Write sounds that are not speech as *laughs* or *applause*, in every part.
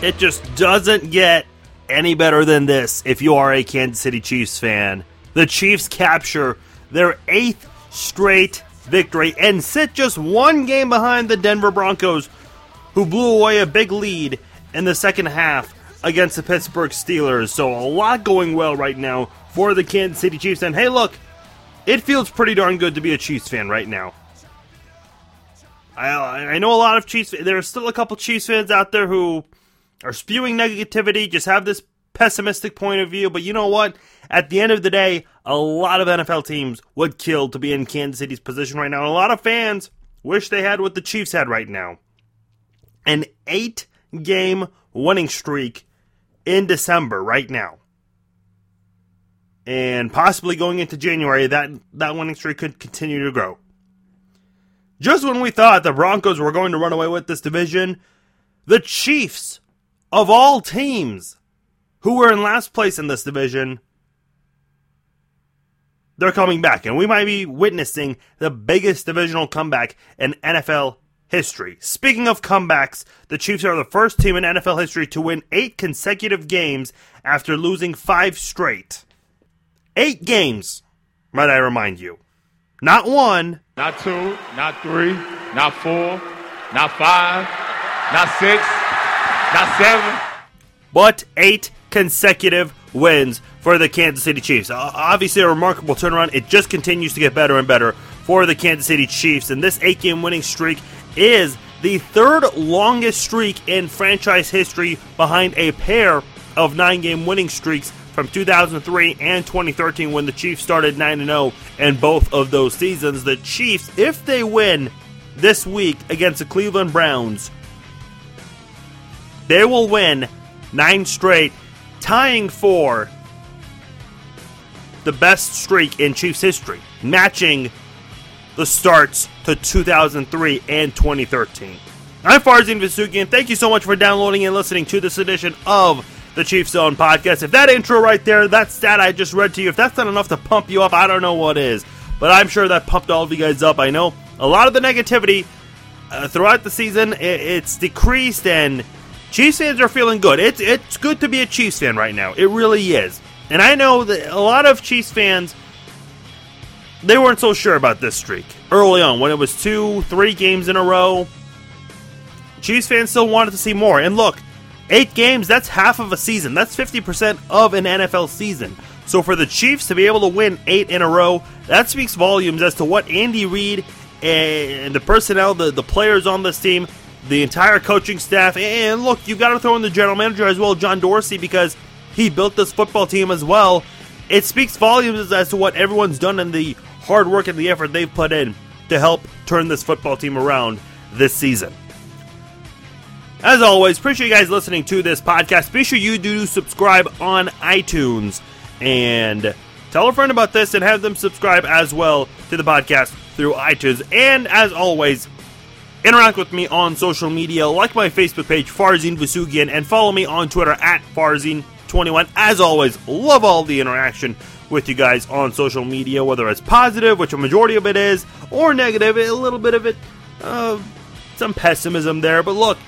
It just doesn't get any better than this if you are a Kansas City Chiefs fan. The Chiefs capture their eighth straight victory and sit just one game behind the Denver Broncos, who blew away a big lead in the second half against the Pittsburgh Steelers. So a lot going well right now for the Kansas City Chiefs. And hey, look, it feels pretty darn good to be a Chiefs fan right now. I, I know a lot of Chiefs. There are still a couple Chiefs fans out there who are spewing negativity, just have this pessimistic point of view. But you know what? At the end of the day, a lot of NFL teams would kill to be in Kansas City's position right now. A lot of fans wish they had what the Chiefs had right now an eight game winning streak in December right now. And possibly going into January, that, that winning streak could continue to grow. Just when we thought the Broncos were going to run away with this division, the Chiefs, of all teams, who were in last place in this division, they're coming back. And we might be witnessing the biggest divisional comeback in NFL history. Speaking of comebacks, the Chiefs are the first team in NFL history to win eight consecutive games after losing five straight. Eight games, might I remind you. Not one, not two, not three, not four, not five, not six, not seven, but eight consecutive wins for the Kansas City Chiefs. Obviously, a remarkable turnaround. It just continues to get better and better for the Kansas City Chiefs, and this eight game winning streak is the third longest streak in franchise history behind a pair of nine game winning streaks from 2003 and 2013 when the Chiefs started 9 0 in both of those seasons. The Chiefs, if they win this week against the Cleveland Browns, they will win nine straight, tying for the best streak in Chiefs history, matching the starts to 2003 and 2013. I'm Farzin Vousoughian. Thank you so much for downloading and listening to this edition of the Chiefs Zone podcast. If that intro right there, that stat I just read to you, if that's not enough to pump you up, I don't know what is. But I'm sure that pumped all of you guys up. I know a lot of the negativity uh, throughout the season, it, it's decreased, and Chiefs fans are feeling good. It's, it's good to be a Chiefs fan right now. It really is. And I know that a lot of Chiefs fans they weren't so sure about this streak early on when it was two, three games in a row. Chiefs fans still wanted to see more. And look, eight games, that's half of a season. That's 50% of an NFL season. So for the Chiefs to be able to win eight in a row, that speaks volumes as to what Andy Reid and the personnel, the, the players on this team, the entire coaching staff, and look, you got to throw in the general manager as well, John Dorsey, because he built this football team as well. It speaks volumes as to what everyone's done and the hard work and the effort they've put in to help turn this football team around this season. As always, appreciate you guys listening to this podcast. Be sure you do subscribe on iTunes and tell a friend about this and have them subscribe as well to the podcast through iTunes. And as always, interact with me on social media, like my Facebook page, Farzin Vousoughian, and follow me on Twitter at Farzin21. As always, love all the interaction with you guys on social media, whether it's positive, which a majority of it is, or negative, a little bit of it, uh, some pessimism there. But look,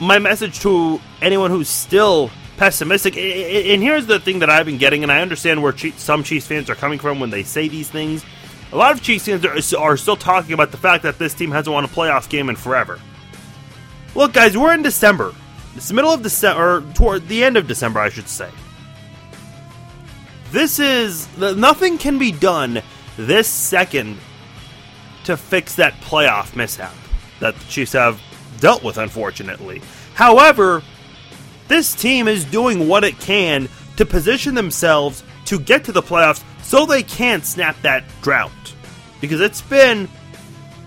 my message to anyone who's still pessimistic, and here's the thing that I've been getting, and I understand where some Chiefs fans are coming from when they say these things. A lot of Chiefs fans are, still talking about the fact that this team hasn't won a playoff game in forever. Look, guys, we're in December. It's the middle of December, or toward the end of December, I should say. This is nothing can be done this second to fix that playoff mishap that the Chiefs have dealt with, unfortunately. However, this team is doing what it can to position themselves to get to the playoffs so they can snap that drought. Because it's been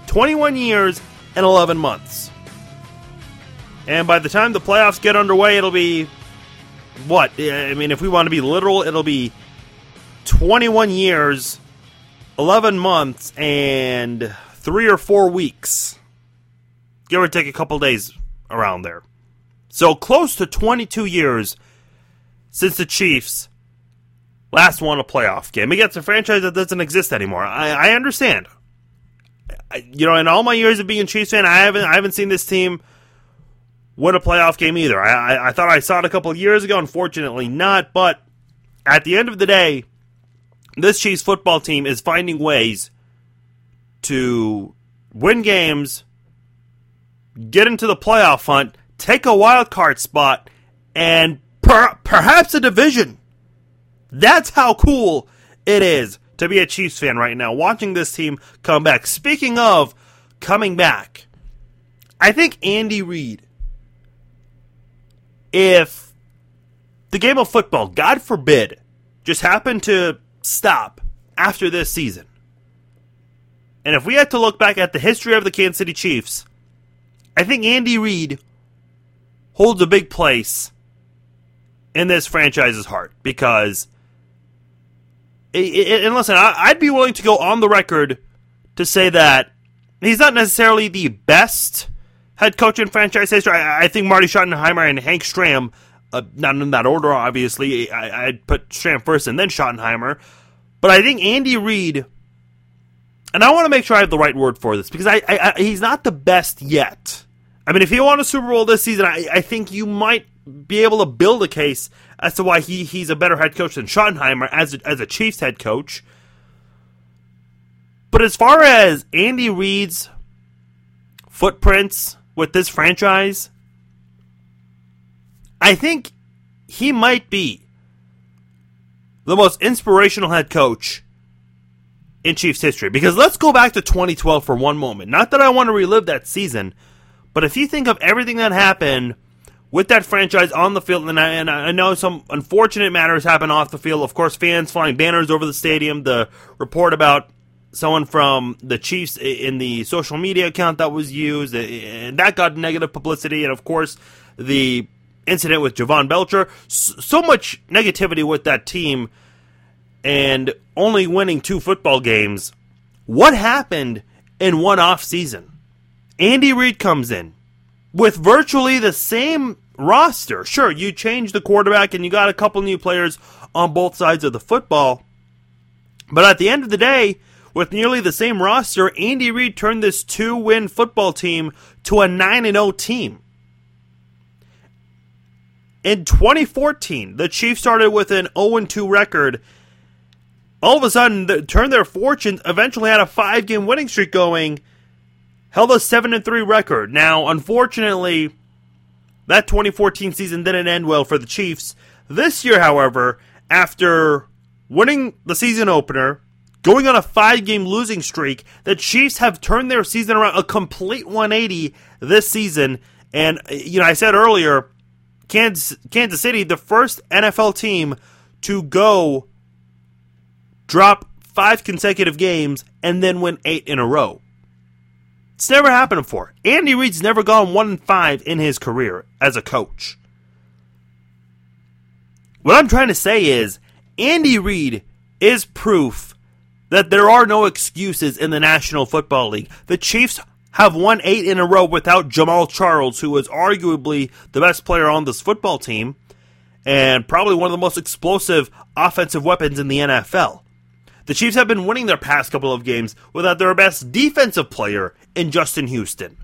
21 years and 11 months. And by the time the playoffs get underway, it'll be what? I mean, if we want to be literal, it'll be 21 years, 11 months, and three or four weeks. Give or take a couple days around there. So close to 22 years since the Chiefs last won a playoff game against a franchise that doesn't exist anymore. I, I understand. I, you know, in all my years of being a Chiefs fan, I haven't I haven't seen this team win a playoff game either. I, I, I thought I saw it a couple of years ago. Unfortunately, not. But at the end of the day, this Chiefs football team is finding ways to win games, get into the playoff hunt, take a wild card spot, and per- perhaps a division. That's how cool it is to be a Chiefs fan right now, watching this team come back. Speaking of coming back, I think Andy Reid, if the game of football, God forbid, just happened to stop after this season, and if we had to look back at the history of the Kansas City Chiefs, I think Andy Reid holds a big place in this franchise's heart because and listen, I'd be willing to go on the record to say that he's not necessarily the best head coach in franchise history. I, think Marty Schottenheimer and Hank Stram, uh, not in that order, obviously. I, would put Stram first and then Schottenheimer. But I think Andy Reid, and I want to make sure I have the right word for this because I, I, he's not the best yet. I mean, if he won a Super Bowl this season, I, I think you might be able to build a case as to why he, he's a better head coach than Schottenheimer as a, as a Chiefs head coach. But as far as Andy Reid's footprints with this franchise, I think he might be the most inspirational head coach in Chiefs history. Because let's go back to 2012 for one moment. Not that I want to relive that season, but if you think of everything that happened with that franchise on the field, and I, and I know some unfortunate matters happen off the field. Of course, fans flying banners over the stadium. The report about someone from the Chiefs in the social media account that was used, and that got negative publicity. And of course, the incident with Javon Belcher. So much negativity with that team, and only winning two football games. What happened in one off season? Andy Reid comes in with virtually the same roster. Sure, you changed the quarterback and you got a couple new players on both sides of the football. But at the end of the day, with nearly the same roster, Andy Reid turned this two win football team to a 9 0 team. In 2014, the Chiefs started with an 0 2 record. All of a sudden, they turned their fortunes, eventually had a five game winning streak going, held a 7 3 record. Now, unfortunately, that 2014 season didn't end well for the Chiefs. This year, however, after winning the season opener, going on a five game losing streak, the Chiefs have turned their season around a complete 180 this season. And, uh, you know, I said earlier, Kansas, Kansas City, the first NFL team to go drop five consecutive games and then win eight in a row. It's never happened before. Andy Reid's never gone 1 5 in his career as a coach. What I'm trying to say is Andy Reid is proof that there are no excuses in the National Football League. The Chiefs have won eight in a row without Jamaal Charles, who is arguably the best player on this football team and probably one of the most explosive offensive weapons in the NFL. The Chiefs have been winning their past couple of games without their best defensive player in Justin Houston.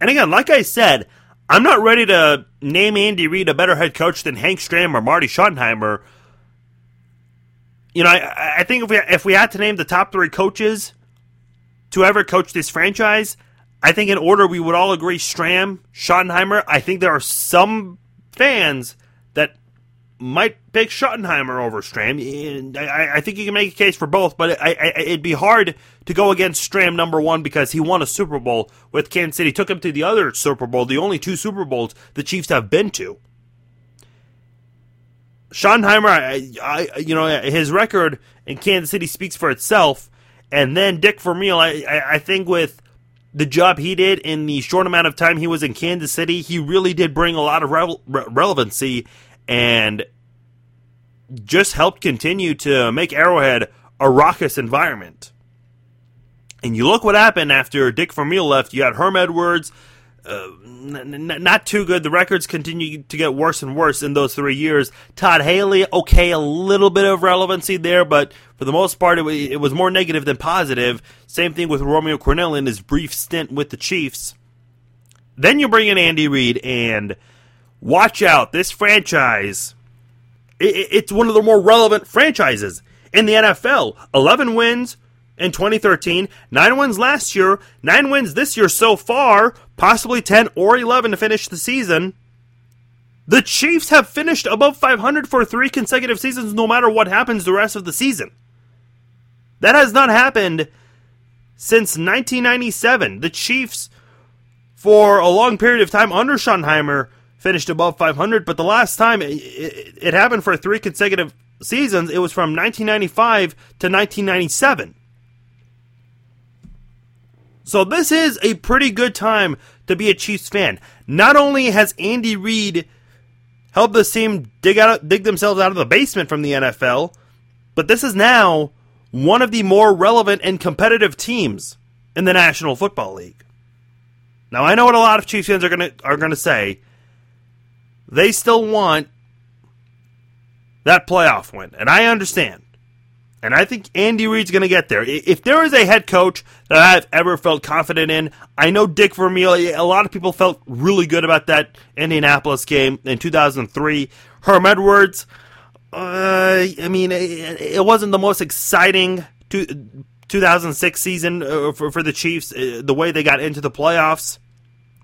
And again, like I said, I'm not ready to name Andy Reid a better head coach than Hank Stram or Marty Schottenheimer. You know, I, I think if we if we had to name the top three coaches to ever coach this franchise, I think in order we would all agree Stram, Schottenheimer. I think there are some fans might pick Schottenheimer over Stram. I, I, think you can make a case for both, but I, I, it'd be hard to go against Stram number one because he won a Super Bowl with Kansas City. Took him to the other Super Bowl, the only two Super Bowls the Chiefs have been to. Schottenheimer, I, I, you know, his record in Kansas City speaks for itself. And then Dick Vermeil, I, I, think with the job he did in the short amount of time he was in Kansas City, he really did bring a lot of re- relevancy and just helped continue to make Arrowhead a raucous environment. And you look what happened after Dick Vermeil left. You had Herm Edwards, uh, n- n- not too good. The records continue to get worse and worse in those three years. Todd Haley, okay, a little bit of relevancy there, but for the most part, it, w- it was more negative than positive. Same thing with Romeo Crennel in his brief stint with the Chiefs. Then you bring in Andy Reid, and watch out, this franchise, it, it's one of the more relevant franchises in the NFL. 11 wins in 2013, 9 wins last year, 9 wins this year so far, possibly 10 or 11 to finish the season. The Chiefs have finished above 500 for three consecutive seasons, no matter what happens the rest of the season. That has not happened since 1997. The Chiefs, for a long period of time under Schottenheimer, finished above 500, but the last time it, it, it happened for three consecutive seasons, it was from 1995 to 1997. So this is a pretty good time to be a Chiefs fan. Not only has Andy Reid helped this team dig out dig themselves out of the basement from the NFL, but this is now one of the more relevant and competitive teams in the National Football League. Now I know what a lot of Chiefs fans are gonna are gonna say. They still want that playoff win, and I understand. And I think Andy Reid's going to get there. If there is a head coach that I've ever felt confident in, I know Dick Vermeil. A lot of people felt really good about that Indianapolis game in 2003. Herm Edwards, uh, I mean, it wasn't the most exciting 2006 season uh, for, the Chiefs, the way they got into the playoffs.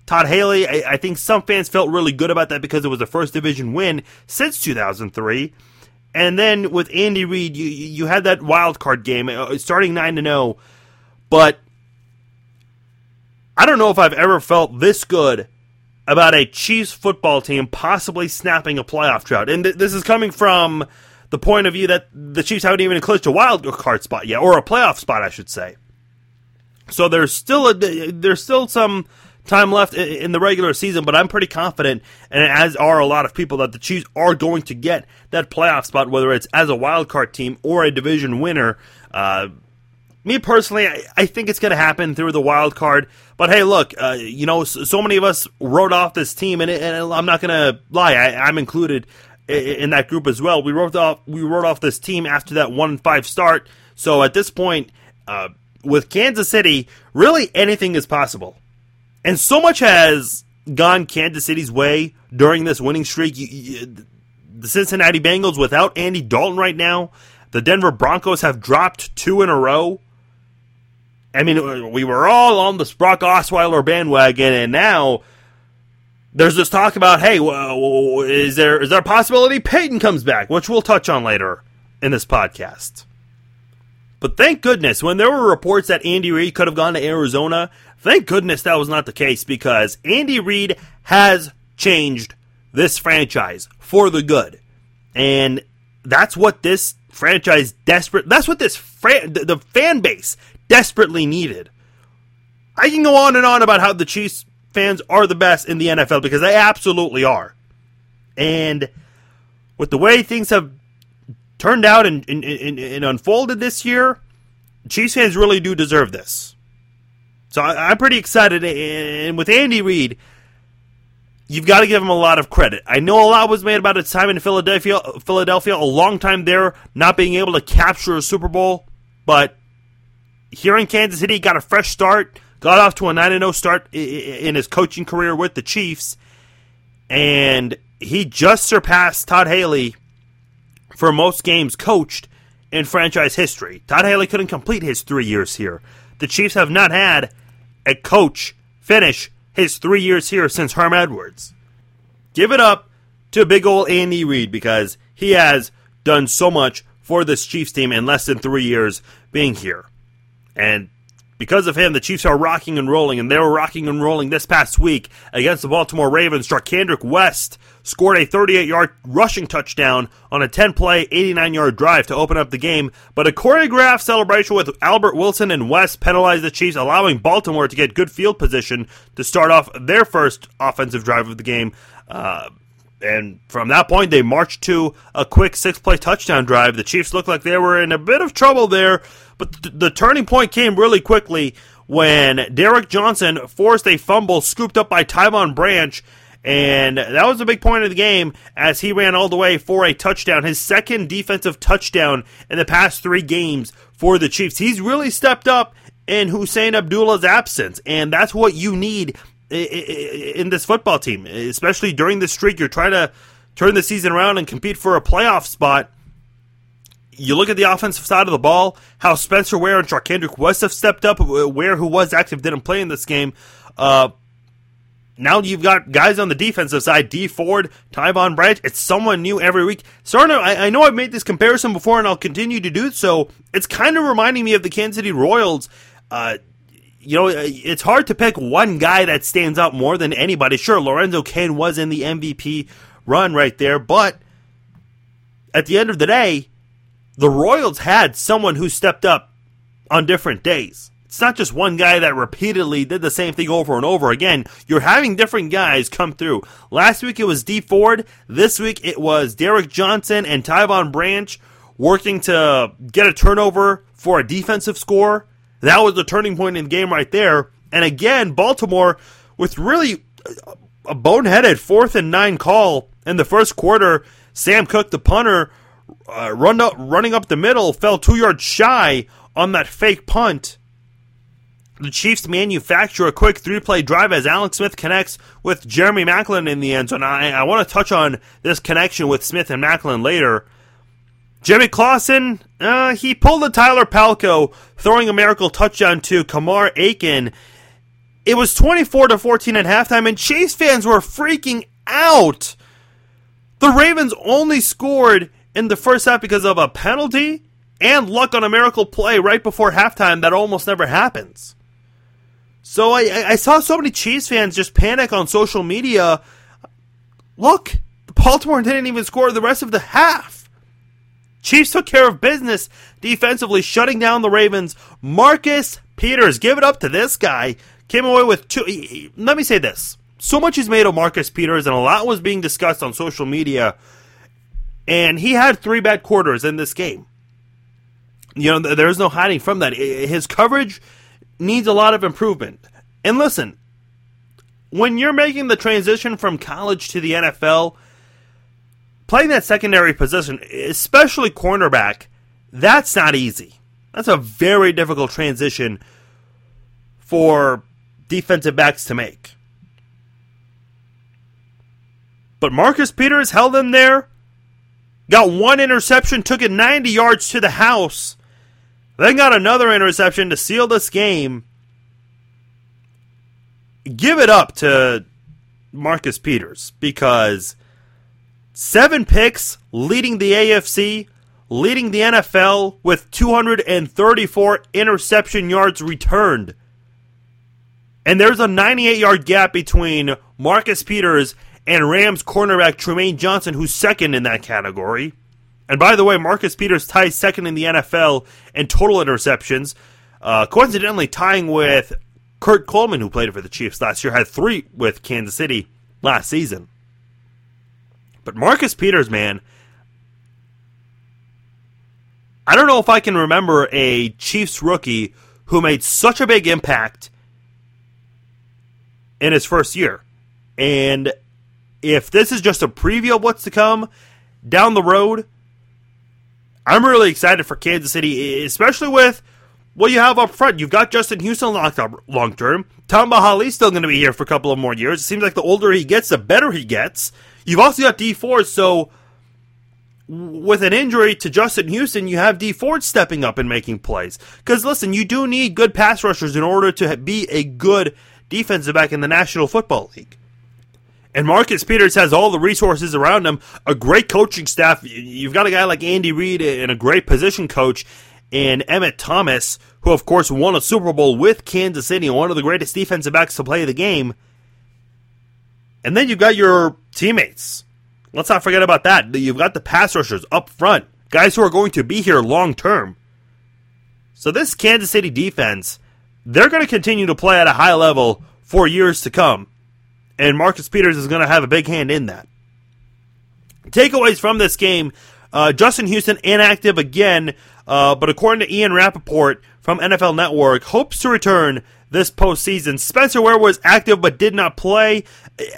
Todd Haley, I, I think some fans felt really good about that because it was the first division win since 2003. And then with Andy Reid, you you had that wild card game uh, starting nine to zero, but I don't know if I've ever felt this good about a Chiefs football team possibly snapping a playoff drought. And th- this is coming from the point of view that the Chiefs haven't even clinched a wild card spot yet, or a playoff spot, I should say. So there's still a there's still some time left in the regular season, but I'm pretty confident, and as are a lot of people, that the Chiefs are going to get that playoff spot, whether it's as a wild card team or a division winner. Uh, me personally, I, I, think it's going to happen through the wild card. But hey, look, uh, you know, so, so, many of us wrote off this team, and, and I'm not going to lie, I, am included in, in, that group as well. We wrote off we wrote off this team after that one five start. So at this point, uh, with Kansas City, really anything is possible. And so much has gone Kansas City's way during this winning streak. You, you, the Cincinnati Bengals without Andy Dalton right now, the Denver Broncos have dropped two in a row. I mean, we were all on the Brock Osweiler bandwagon, and now there's this talk about, hey, is there is there a possibility Peyton comes back, which we'll touch on later in this podcast. But thank goodness, when there were reports that Andy Reid could have gone to Arizona, thank goodness that was not the case because Andy Reid has changed this franchise for the good. And that's what this franchise desperate that's what this fran- the, the fan base desperately needed. I can go on and on about how the Chiefs fans are the best in the NFL because they absolutely are. And with the way things have turned out and, and, and, and unfolded this year, Chiefs fans really do deserve this. So I, am pretty excited. And with Andy Reid, you've got to give him a lot of credit. I know a lot was made about his time in Philadelphia, Philadelphia, a long time there, not being able to capture a Super Bowl. But here in Kansas City, got a fresh start, got off to a 9 0 start in his coaching career with the Chiefs. And he just surpassed Todd Haley for most games coached in franchise history. Todd Haley couldn't complete his three years here. The Chiefs have not had a coach finish his three years here since Herm Edwards. Give it up to big old Andy Reid because he has done so much for this Chiefs team in less than three years being here. And because of him, the Chiefs are rocking and rolling, and they were rocking and rolling this past week against the Baltimore Ravens. Charcandrick West scored a 38 yard rushing touchdown on a 10 play, 89 yard drive to open up the game, but a choreographed celebration with Albert Wilson and West penalized the Chiefs, allowing Baltimore to get good field position to start off their first offensive drive of the game. Uh, and from that point, they marched to a quick six play touchdown drive. The Chiefs looked like they were in a bit of trouble there, but th- the turning point came really quickly when Derrick Johnson forced a fumble scooped up by Tyvon Branch. And that was a big point of the game as he ran all the way for a touchdown, his second defensive touchdown in the past three games for the Chiefs. He's really stepped up in Husain Abdullah's absence, and that's what you need in this football team, especially during this streak. You're trying to turn the season around and compete for a playoff spot. You look at the offensive side of the ball, how Spencer Ware and Charcandrick West have stepped up. Ware, who was active, didn't play in this game. Uh, now you've got guys on the defensive side, Dee Ford, Tyvon Branch. It's someone new every week. Sarno, I, I, know I've made this comparison before, and I'll continue to do so. It's kind of reminding me of the Kansas City Royals. Uh, you know, it's hard to pick one guy that stands out more than anybody. Sure, Lorenzo Cain was in the MVP run right there, but at the end of the day, the Royals had someone who stepped up on different days. It's not just one guy that repeatedly did the same thing over and over again. You're having different guys come through. Last week it was Dee Ford. This week it was Derrick Johnson and Tyvon Branch working to get a turnover for a defensive score. That was the turning point in the game right there. And again, Baltimore with really a boneheaded fourth and nine call in the first quarter. Sam Koch, the punter, uh, run up, running up the middle, fell two yards shy on that fake punt the Chiefs manufacture a quick three play drive as Alex Smith connects with Jeremy Maclin in the end zone. I, I want to touch on this connection with Smith and Maclin later. Jimmy Clausen, uh, he pulled the Tyler Palko, throwing a miracle touchdown to Kamar Aiken. It was 24 to 14 at halftime, and Chiefs fans were freaking out. The Ravens only scored in the first half because of a penalty and luck on a miracle play right before halftime that almost never happens. So I, I saw so many Chiefs fans just panic on social media. Look, Baltimore didn't even score the rest of the half. Chiefs took care of business defensively, shutting down the Ravens. Marcus Peters, give it up to this guy. Came away with two. Let me say this. So much is made of Marcus Peters, and a lot was being discussed on social media. And he had three bad quarters in this game. You know, there's no hiding from that. His coverage needs a lot of improvement. And listen, when you're making the transition from college to the NFL, playing that secondary position, especially cornerback, that's not easy. That's a very difficult transition for defensive backs to make. But Marcus Peters held him there, got one interception, took it 90 yards to the house, then got another interception to seal this game. Give it up to Marcus Peters because seven picks leading the AFC, leading the NFL with 234 interception yards returned. And there's a 98 yard gap between Marcus Peters and Rams cornerback Trumaine Johnson, who's second in that category. And by the way, Marcus Peters ties second in the NFL in total interceptions, uh, coincidentally tying with Kurt Coleman, who played for the Chiefs last year, had three with Kansas City last season. But Marcus Peters, man, I don't know if I can remember a Chiefs rookie who made such a big impact in his first year. And if this is just a preview of what's to come down the road, I'm really excited for Kansas City, especially with what you have up front. You've got Justin Houston locked up long term. Tamba Hali's still going to be here for a couple of more years. It seems like the older he gets, the better he gets. You've also got Dee Ford, so with an injury to Justin Houston, you have Dee Ford stepping up and making plays. Because listen, you do need good pass rushers in order to be a good defensive back in the National Football League. And Marcus Peters has all the resources around him, a great coaching staff. You've got a guy like Andy Reid and a great position coach and Emmitt Thomas, who of course won a Super Bowl with Kansas City, one of the greatest defensive backs to play the game. And then you've got your teammates. Let's not forget about that. You've got the pass rushers up front, guys who are going to be here long term. So this Kansas City defense, they're going to continue to play at a high level for years to come and Marcus Peters is going to have a big hand in that. Takeaways from this game uh, Justin Houston inactive again, uh, but according to Ian Rapoport from NFL Network hopes to return this postseason. Spencer Ware was active but did not play.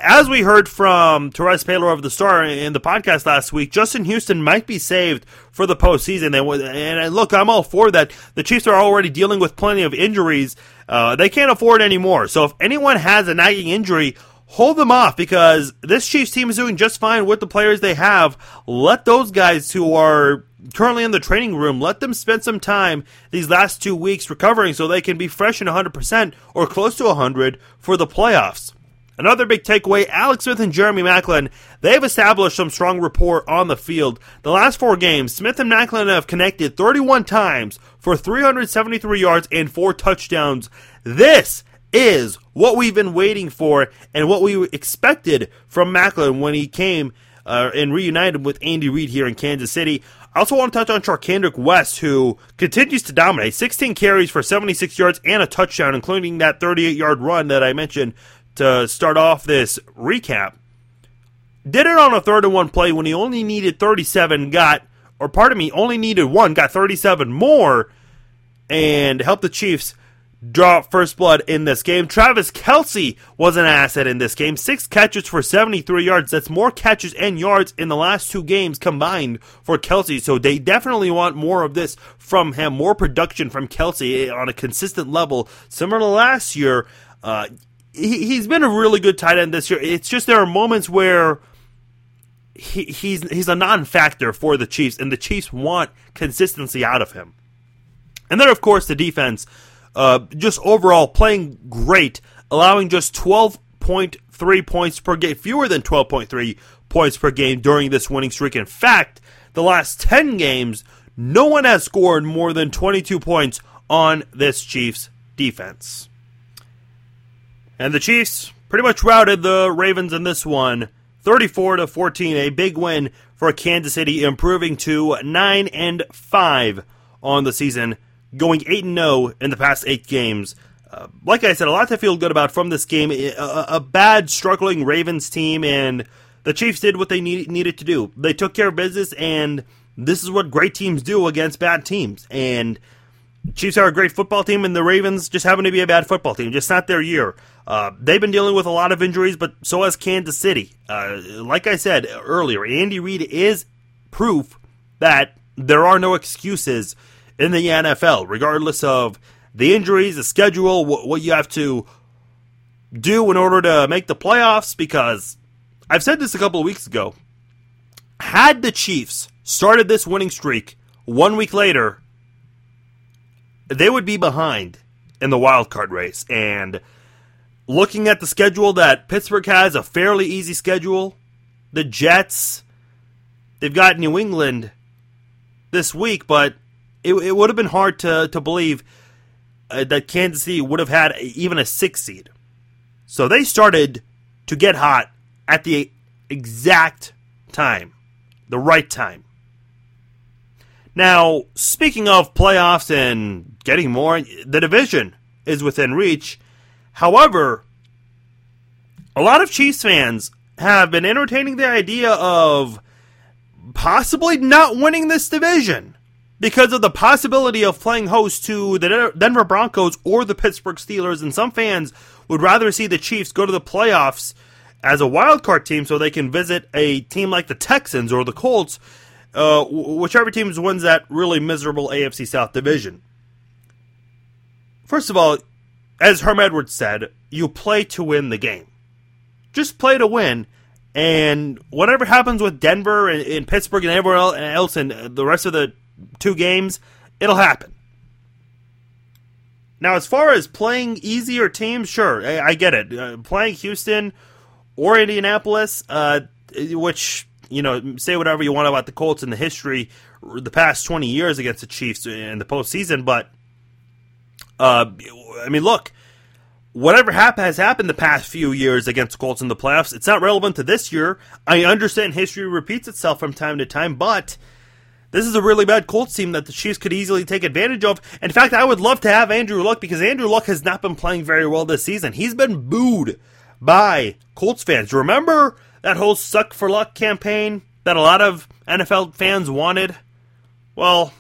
As we heard from Terez Paylor of the Star in the podcast last week, Justin Houston might be saved for the postseason. And look, I'm all for that. The Chiefs are already dealing with plenty of injuries. Uh, they can't afford any more. So if anyone has a nagging injury, hold them off because this Chiefs team is doing just fine with the players they have. Let those guys who are currently in the training room, let them spend some time these last two weeks recovering so they can be fresh and 100% or close to 100 for the playoffs. Another big takeaway Alex Smith and Jeremy Maclin, they've established some strong rapport on the field. The last four games, Smith and Maclin have connected 31 times for 373 yards and four touchdowns. This is what we've been waiting for and what we expected from Maclin when he came uh, and reunited with Andy Reid here in Kansas City. I also want to touch on Charcandrick West, who continues to dominate. 16 carries for 76 yards and a touchdown, including that 38 yard run that I mentioned to start off this recap. Did it on a third and one play when he only needed 37, got, or pardon me, only needed one, got 37 more, and helped the Chiefs draw first blood in this game. Travis Kelce was an asset in this game. Six catches for 73 yards. That's more catches and yards in the last two games combined for Kelce. So they definitely want more of this from him, more production from Kelce on a consistent level, similar to last year. Uh, he, has been a really good tight end this year. It's just there are moments where he, he's he's a non-factor for the Chiefs, and the Chiefs want consistency out of him. And then, of course, the defense uh, just overall playing great, allowing just 12.3 points per game, fewer than 12.3 points per game during this winning streak. In fact, the last 10 games, no one has scored more than 22 points on this Chiefs defense. And the Chiefs pretty much routed the Ravens in this one, 34 to 14, a big win for Kansas City, improving to 9 and 5 on the season going 8 0 in the past eight games. Uh, like I said, a lot to feel good about from this game. A, a, bad, struggling Ravens team, and the Chiefs did what they need, needed to do. They took care of business, and this is what great teams do against bad teams. And Chiefs are a great football team, and the Ravens just happen to be a bad football team. Just not their year. Uh, they've been dealing with a lot of injuries, but so has Kansas City. Uh, like I said earlier, Andy Reid is proof that there are no excuses in the NFL, regardless of the injuries, the schedule, what, what you have to do in order to make the playoffs. Because I've said this a couple of weeks ago. Had the Chiefs started this winning streak one week later, they would be behind in the wild card race. And looking at the schedule that Pittsburgh has, a fairly easy schedule. The Jets, they've got New England this week, but it, it would have been hard to, to believe uh, that Kansas City would have had even a six seed. So they started to get hot at the exact time, the right time. Now, speaking of playoffs and getting more, the division is within reach. However, a lot of Chiefs fans have been entertaining the idea of possibly not winning this division because of the possibility of playing host to the Denver Broncos or the Pittsburgh Steelers, and some fans would rather see the Chiefs go to the playoffs as a wild card team so they can visit a team like the Texans or the Colts, uh, whichever team wins that really miserable AFC South division. First of all, as Herm Edwards said, you play to win the game. Just play to win, and whatever happens with Denver and, and Pittsburgh and everyone else and the rest of the two games, it'll happen. Now, as far as playing easier teams, sure, I, I get it. Uh, playing Houston or Indianapolis, uh, which you know, say whatever you want about the Colts and the history, the past twenty years against the Chiefs in the postseason, but uh, I mean, look, whatever hap- has happened the past few years against the Colts in the playoffs, it's not relevant to this year. I understand history repeats itself from time to time, but this is a really bad Colts team that the Chiefs could easily take advantage of. In fact, I would love to have Andrew Luck because Andrew Luck has not been playing very well this season. He's been booed by Colts fans. Remember that whole suck for luck campaign that a lot of NFL fans wanted? Well,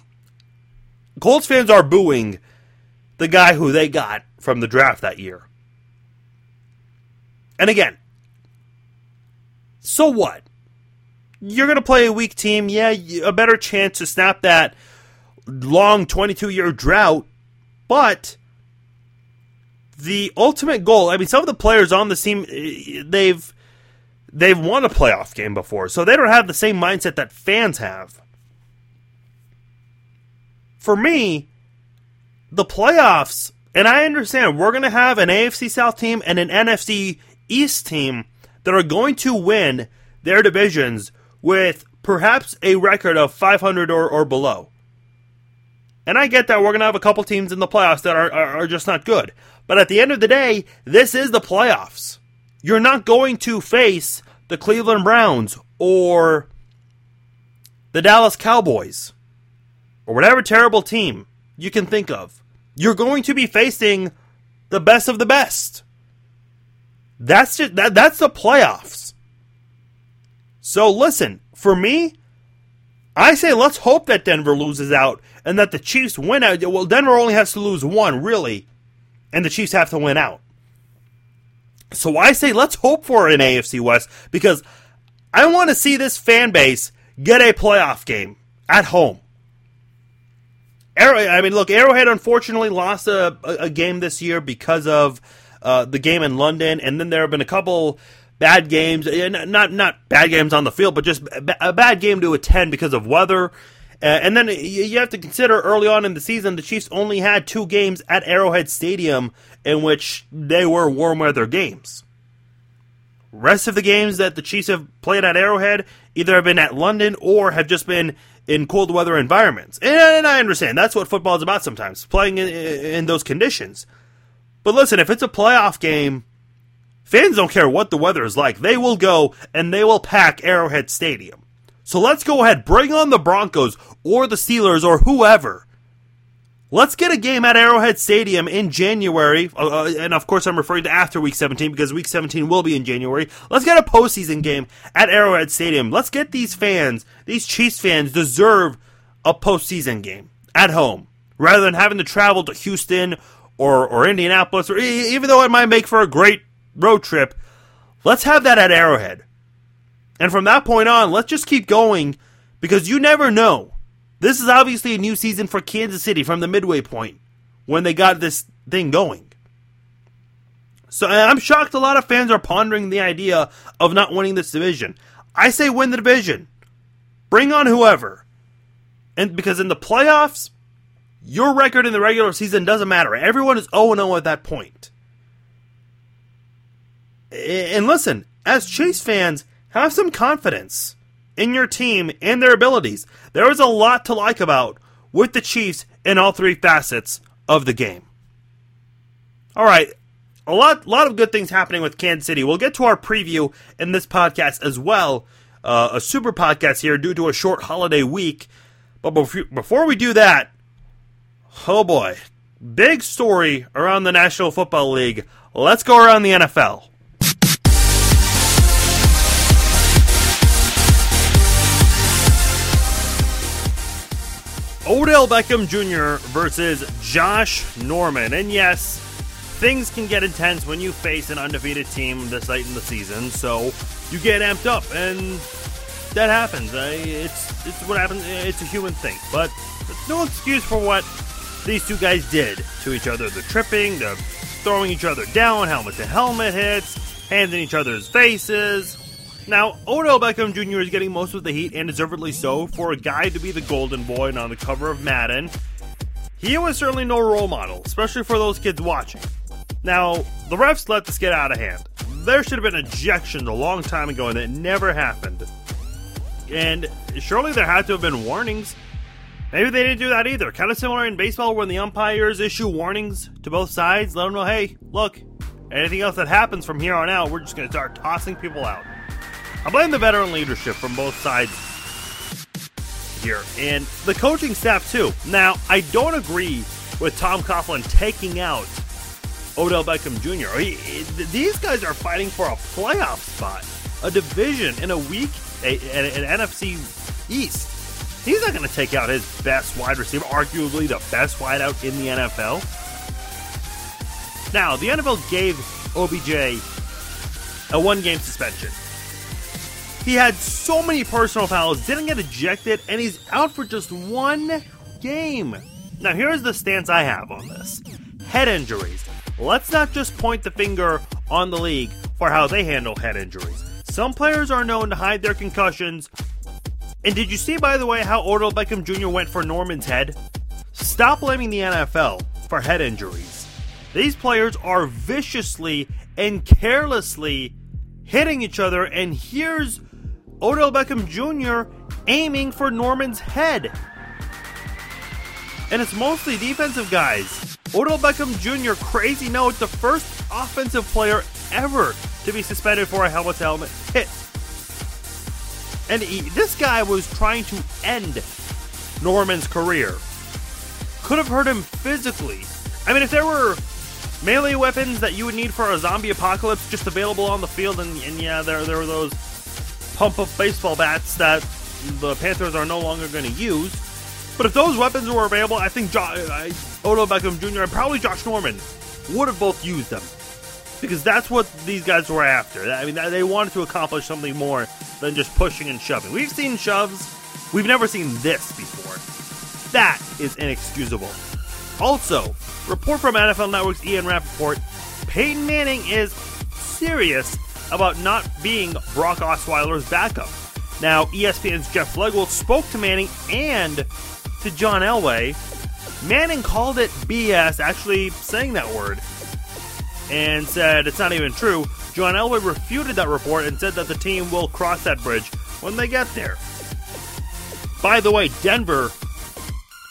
Colts fans are booing the guy who they got from the draft that year. And again, so what? You're going to play a weak team. Yeah, a better chance to snap that long 22 year drought. But the ultimate goal, I mean, some of the players on the team, eh, they've. They've won a playoff game before, so they don't have the same mindset that fans have. For me, the playoffs, and I understand we're going to have an AFC South team and an NFC East team that are going to win their divisions with perhaps a record of 500 or, or below. And I get that we're going to have a couple teams in the playoffs that are, are, are just not good. But at the end of the day, this is the playoffs. You're not going to face the Cleveland Browns or the Dallas Cowboys or whatever terrible team you can think of. You're going to be facing the best of the best. That's just that that's the playoffs. So listen, for me, I say let's hope that Denver loses out and that the Chiefs win out. Well, Denver only has to lose one, really, and the Chiefs have to win out. So I say let's hope for an AFC West because I want to see this fan base get a playoff game at home. Arrow, I mean, look, Arrowhead unfortunately lost a, a game this year because of uh, the game in London, and then there have been a couple bad games, not not bad games on the field, but just a bad game to attend because of weather. Uh, and then you have to consider early on in the season, the Chiefs only had two games at Arrowhead Stadium in which they were warm weather games. Rest of the games that the Chiefs have played at Arrowhead either have been at London or have just been in cold weather environments. And I understand that's what football is about sometimes, playing in, in those conditions. But listen, if it's a playoff game, fans don't care what the weather is like. They will go and they will pack Arrowhead Stadium. So let's go ahead, bring on the Broncos or the Steelers or whoever. Let's get a game at Arrowhead Stadium in January. Uh, uh and of course, I'm referring to after Week 17 because Week 17 will be in January. Let's get a postseason game at Arrowhead Stadium. Let's get these fans, these Chiefs fans, deserve a postseason game at home rather than having to travel to Houston or, or Indianapolis, or even though it might make for a great road trip, let's have that at Arrowhead. And from that point on, let's just keep going because you never know. This is obviously a new season for Kansas City from the midway point when they got this thing going. So I'm shocked a lot of fans are pondering the idea of not winning this division. I say win the division. Bring on whoever. And because in the playoffs, your record in the regular season doesn't matter. Everyone is 0 0 at that point. And listen, as Chiefs fans, have some confidence in your team and their abilities. There is a lot to like about with the Chiefs in all three facets of the game. All right, a lot, lot of good things happening with Kansas City. We'll get to our preview in this podcast as well, uh, a super podcast here due to a short holiday week. But before we do that, oh boy, big story around the National Football League. Let's go around the NFL. Odell Beckham Jr. versus Josh Norman. And yes, things can get intense when you face an undefeated team this late in the season, so you get amped up, and that happens. It's it's what happens. It's a human thing, but it's no excuse for what these two guys did to each other. The tripping, the throwing each other down, helmet to helmet hits, hands in each other's faces. Now, Odell Beckham Jr. is getting most of the heat, and deservedly so, for a guy to be the golden boy and on the cover of Madden. He was certainly no role model, especially for those kids watching. Now, the refs let this get out of hand. There should have been ejections a long time ago, and it never happened. And surely there had to have been warnings. Maybe they didn't do that either. Kind of similar in baseball when the umpires issue warnings to both sides, let them know, hey, look, anything else that happens from here on out, we're just going to start tossing people out. I blame the veteran leadership from both sides here and the coaching staff too. Now, I don't agree with Tom Coughlin taking out Odell Beckham Jr. He, he, these guys are fighting for a playoff spot, a division in a week, a, an NFC East. He's not going to take out his best wide receiver, arguably the best wideout in the NFL. Now, the NFL gave OBJ a one game suspension. He had so many personal fouls, didn't get ejected, and he's out for just one game. Now, here's the stance I have on this head injuries. Let's not just point the finger on the league for how they handle head injuries. Some players are known to hide their concussions. And did you see, by the way, how Odell Beckham Jr. went for Norman's head? Stop blaming the NFL for head injuries. These players are viciously and carelessly hitting each other, and here's Odell Beckham Jr. aiming for Norman's head. And it's mostly defensive guys. Odell Beckham Jr., crazy note, the first offensive player ever to be suspended for a helmet to helmet hit. And he, this guy was trying to end Norman's career. Could have hurt him physically. I mean, if there were melee weapons that you would need for a zombie apocalypse just available on the field, and, and yeah, there, there were those pump up baseball bats that the Panthers are no longer going to use. But if those weapons were available, I think jo- I, Odell Beckham Jr. and probably Josh Norman would have both used them. Because that's what these guys were after. I mean, they wanted to accomplish something more than just pushing and shoving. We've seen shoves, we've never seen this before. That is inexcusable. Also, report from NFL Network's Ian Rapoport Peyton Manning is serious about not being Brock Osweiler's backup. Now, ESPN's Jeff Legwold spoke to Manning and to John Elway. Manning called it BS, actually saying that word, and said it's not even true. John Elway refuted that report and said that the team will cross that bridge when they get there. By the way, Denver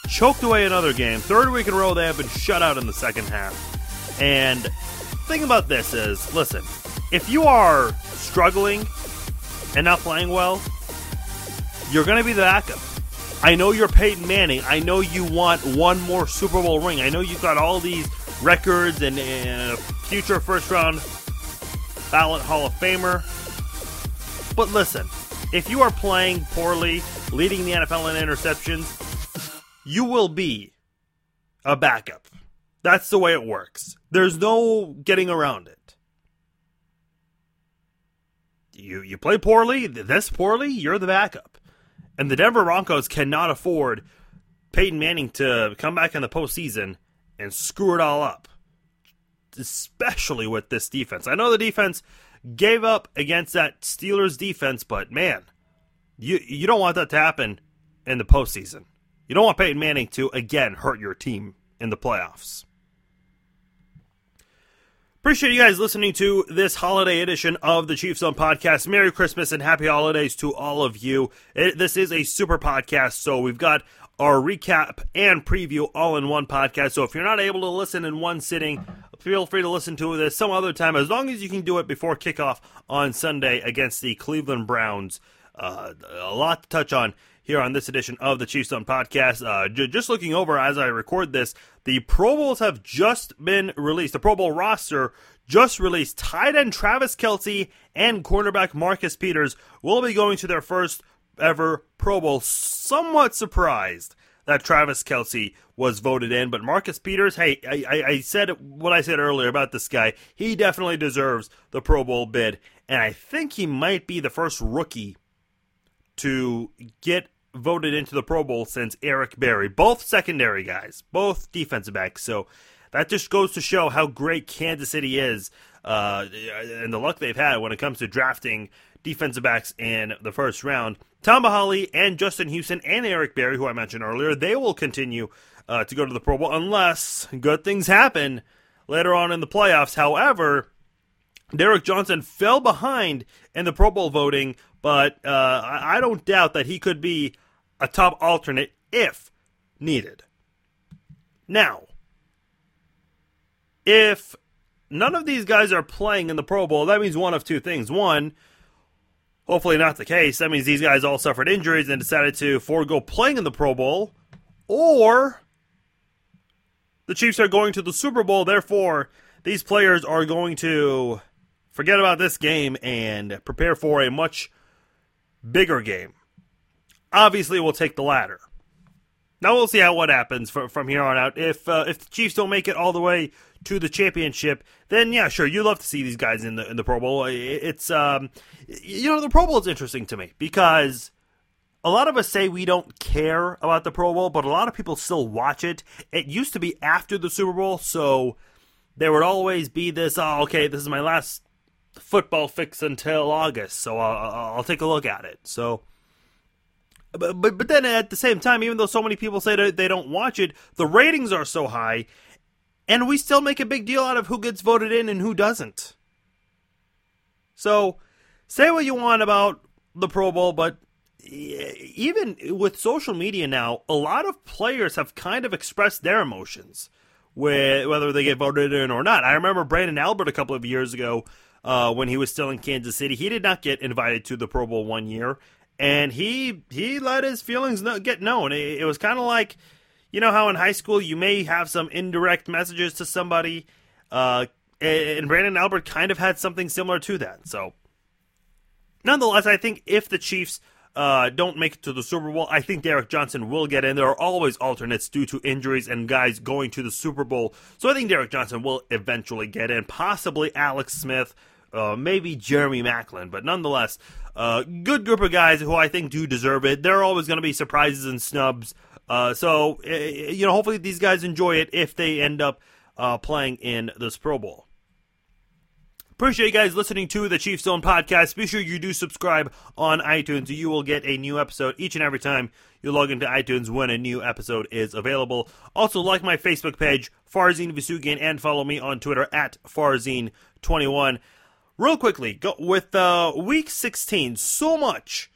choked away another game. Third week in a row, they have been shut out in the second half. And the thing about this is listen, if you are struggling and not playing well, you're going to be the backup. I know you're Peyton Manning. I know you want one more Super Bowl ring. I know you've got all these records and, and future first round ballot Hall of Famer. But listen, if you are playing poorly, leading the NFL in interceptions, you will be a backup. That's the way it works. There's no getting around it. You you play poorly, this poorly, you're the backup. And the Denver Broncos cannot afford Peyton Manning to come back in the postseason and screw it all up. Especially with this defense. I know the defense gave up against that Steelers defense, but man, you you don't want that to happen in the postseason. You don't want Peyton Manning to again hurt your team in the playoffs. Appreciate you guys listening to this holiday edition of the Chiefs Zone podcast. Merry Christmas and happy holidays to all of you. It, this is a super podcast, so we've got our recap and preview all in one podcast. So if you're not able to listen in one sitting, feel free to listen to this some other time, as long as you can do it before kickoff on Sunday against the Cleveland Browns. Uh, a lot to touch on here on this edition of the Chiefs Zone podcast. Uh, j- just looking over as I record this, the Pro Bowls have just been released. The Pro Bowl roster just released. Tight end Travis Kelce and cornerback Marcus Peters will be going to their first ever Pro Bowl. Somewhat surprised that Travis Kelce was voted in, but Marcus Peters, hey, I, I said what I said earlier about this guy. He definitely deserves the Pro Bowl bid, and I think he might be the first rookie to get voted into the Pro Bowl since Eric Berry. Both secondary guys, both defensive backs. So that just goes to show how great Kansas City is uh, and the luck they've had when it comes to drafting defensive backs in the first round. Tamba Hali and Justin Houston and Eric Berry, who I mentioned earlier, they will continue uh, to go to the Pro Bowl unless good things happen later on in the playoffs. However, Derrick Johnson fell behind in the Pro Bowl voting, but uh, I don't doubt that he could be a top alternate if needed. Now, if none of these guys are playing in the Pro Bowl, that means one of two things. One, hopefully not the case. That means these guys all suffered injuries and decided to forego playing in the Pro Bowl, or the Chiefs are going to the Super Bowl, therefore, these players are going to forget about this game and prepare for a much bigger game. Obviously, we'll take the latter. Now we'll see how what happens from from here on out. If uh, if the Chiefs don't make it all the way to the championship, then yeah, sure, you love to see these guys in the in the Pro Bowl. It's um, you know, the Pro Bowl is interesting to me because a lot of us say we don't care about the Pro Bowl, but a lot of people still watch it. It used to be after the Super Bowl, so there would always be this. Oh, okay, this is my last football fix until August, so I'll, I'll take a look at it. So but, but but then at the same time, even though so many people say that they don't watch it, the ratings are so high, and we still make a big deal out of who gets voted in and who doesn't. So, say what you want about the Pro Bowl, but even with social media now, a lot of players have kind of expressed their emotions, with, whether they get voted in or not. I remember Branden Albert a couple of years ago uh, when he was still in Kansas City. He did not get invited to the Pro Bowl one year, and he he let his feelings get known. It, it was kind of like, you know how in high school you may have some indirect messages to somebody, uh, and Branden Albert kind of had something similar to that. So, nonetheless, I think if the Chiefs uh, don't make it to the Super Bowl, I think Derrick Johnson will get in. There are always alternates due to injuries and guys going to the Super Bowl, so I think Derrick Johnson will eventually get in. Possibly Alex Smith. Uh, maybe Jeremy Maclin, but nonetheless, uh, good group of guys who I think do deserve it. There are always going to be surprises and snubs. Uh, so, uh, you know, hopefully these guys enjoy it if they end up uh, playing in this Pro Bowl. Appreciate you guys listening to the Chiefs Zone podcast. Be sure you do subscribe on iTunes. You will get a new episode each and every time you log into iTunes when a new episode is available. Also, like my Facebook page, Farzin Vousoughian, and follow me on Twitter at Farzine21. real quickly, go, with uh, week 16, so much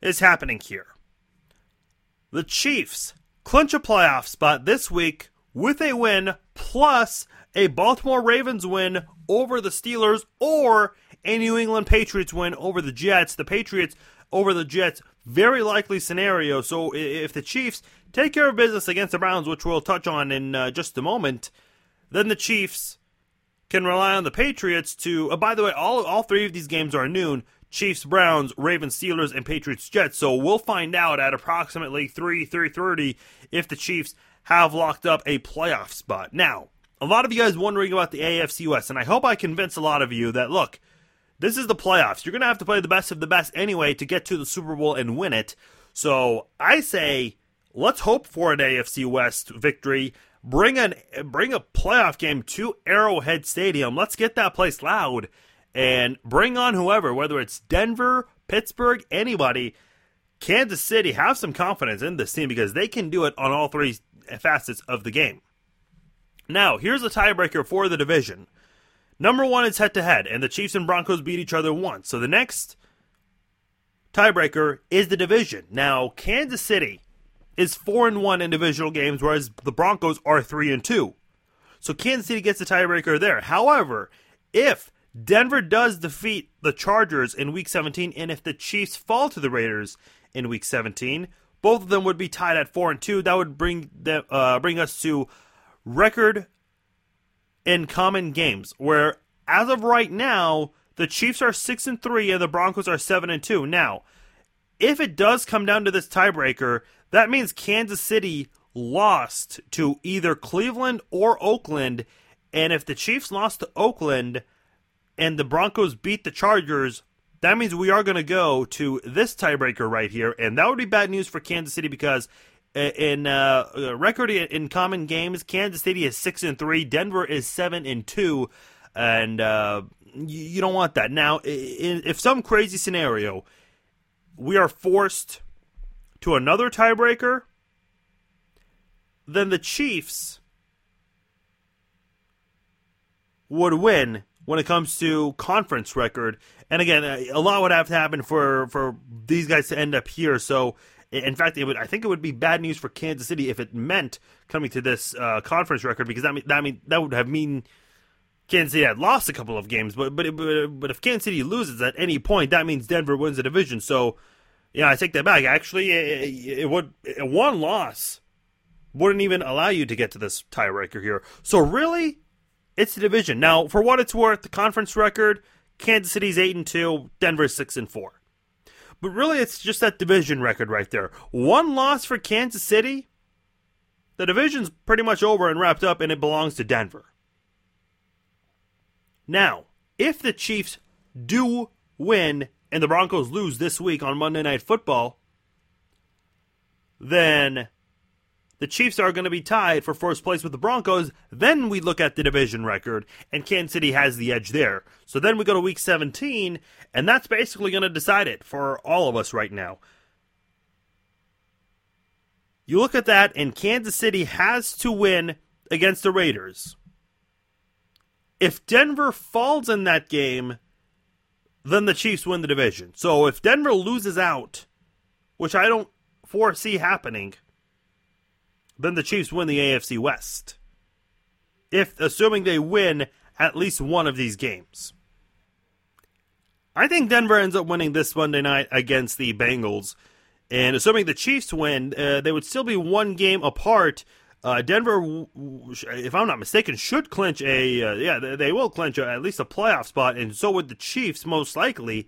is happening here. The Chiefs clinch a playoff spot this week with a win plus a Baltimore Ravens win over the Steelers or a New England Patriots win over the Jets. The Patriots over the Jets, very likely scenario. So if the Chiefs take care of business against the Browns, which we'll touch on in uh, just a moment, then the Chiefs can rely on the Patriots to. Uh, by the way, all all three of these games are noon. Chiefs, Browns, Ravens, Steelers, and Patriots, Jets. So we'll find out at approximately three three thirty if the Chiefs have locked up a playoff spot. Now, a lot of you guys wondering about the AFC West, and I hope I convince a lot of you that look, this is the playoffs. You're going to have to play the best of the best anyway to get to the Super Bowl and win it. So I say, let's hope for an AFC West victory bring an bring a playoff game to Arrowhead Stadium. Let's get that place loud and bring on whoever, whether it's Denver, Pittsburgh, anybody. Kansas City have some confidence in this team because they can do it on all three facets of the game. Now, here's a tiebreaker for the division. Number one is head to head, and the Chiefs and Broncos beat each other once. So the next tiebreaker is the division. Now, Kansas City is four and one in divisional games, whereas the Broncos are three and two. So Kansas City gets the tiebreaker there. However, if Denver does defeat the Chargers in Week 17, and if the Chiefs fall to the Raiders in Week 17, both of them would be tied at four and two. That would bring them uh, bring us to record in common games, where as of right now, the Chiefs are six and three and the Broncos are seven and two. Now, if it does come down to this tiebreaker, that means Kansas City lost to either Cleveland or Oakland. And if the Chiefs lost to Oakland and the Broncos beat the Chargers, that means we are going to go to this tiebreaker right here. And that would be bad news for Kansas City because in uh, uh record in common games, Kansas City is 6 and 3, Denver is 7 and 2. And uh, you don't want that. Now, if some crazy scenario, we are forced to another tiebreaker, then the Chiefs would win when it comes to conference record. And again, a lot would have to happen for for these guys to end up here. So, in fact, it would I think it would be bad news for Kansas City if it meant coming to this uh, conference record because that mean that mean that would have mean Kansas City had lost a couple of games. But but but if Kansas City loses at any point, that means Denver wins the division. So yeah, I take that back. Actually, it, it would one loss wouldn't even allow you to get to this tiebreaker here. So really, it's the division. Now, for what it's worth, the conference record: Kansas City's eight and two, Denver's six and four. But really, it's just that division record right there. One loss for Kansas City the division's pretty much over and wrapped up, and it belongs to Denver. Now, if the Chiefs do win and the Broncos lose this week on Monday Night Football, then the Chiefs are going to be tied for first place with the Broncos. Then we look at the division record, and Kansas City has the edge there. So then we go to week 17, and that's basically going to decide it for all of us right now. You look at that, and Kansas City has to win against the Raiders. If Denver falls in that game, then the Chiefs win the division. So if Denver loses out, which I don't foresee happening, then the Chiefs win the AFC West. If assuming they win at least one of these games. I think Denver ends up winning this Monday night against the Bengals. And assuming the Chiefs win, uh, they would still be one game apart. Uh, Denver, if I'm not mistaken, should clinch a uh, yeah they will clinch a, at least a playoff spot, and so would the Chiefs most likely.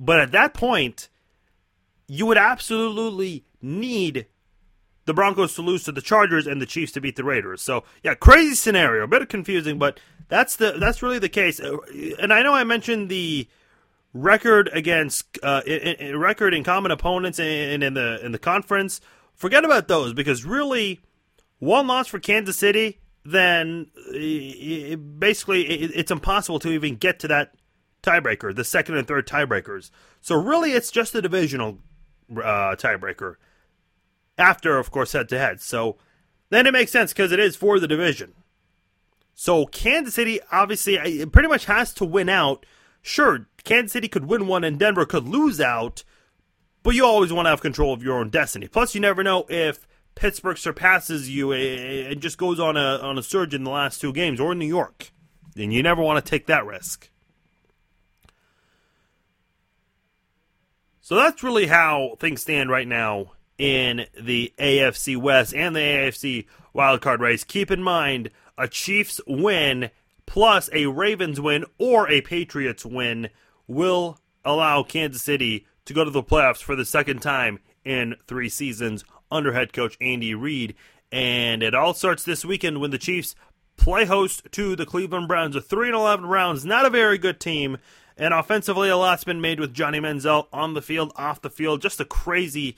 But at that point, you would absolutely need the Broncos to lose to the Chargers and the Chiefs to beat the Raiders. So yeah, crazy scenario, a bit confusing, but that's the that's really the case. And I know I mentioned the record against uh, in, in record in common opponents and in the in the conference. Forget about those because really, one loss for Kansas City, then basically it, it's impossible to even get to that tiebreaker, the second and third tiebreakers. So really, it's just a divisional uh, tiebreaker after, of course, head to head. So then it makes sense because it is for the division. So Kansas City obviously pretty much has to win out. Sure, Kansas City could win one and Denver could lose out, but you always want to have control of your own destiny. Plus, you never know if Pittsburgh surpasses you and just goes on a on a surge in the last two games, or New York, and you never want to take that risk. So that's really how things stand right now in the AFC West and the AFC wildcard race. Keep in mind, a Chiefs win plus a Ravens win or a Patriots win will allow Kansas City to go to the playoffs for the second time in three seasons under head coach Andy Reid. And it all starts this weekend when the Chiefs play host to the Cleveland Browns. A 3 and 11 Browns, not a very good team. And offensively, a lot's been made with Johnny Manziel on the field, off the field. Just a crazy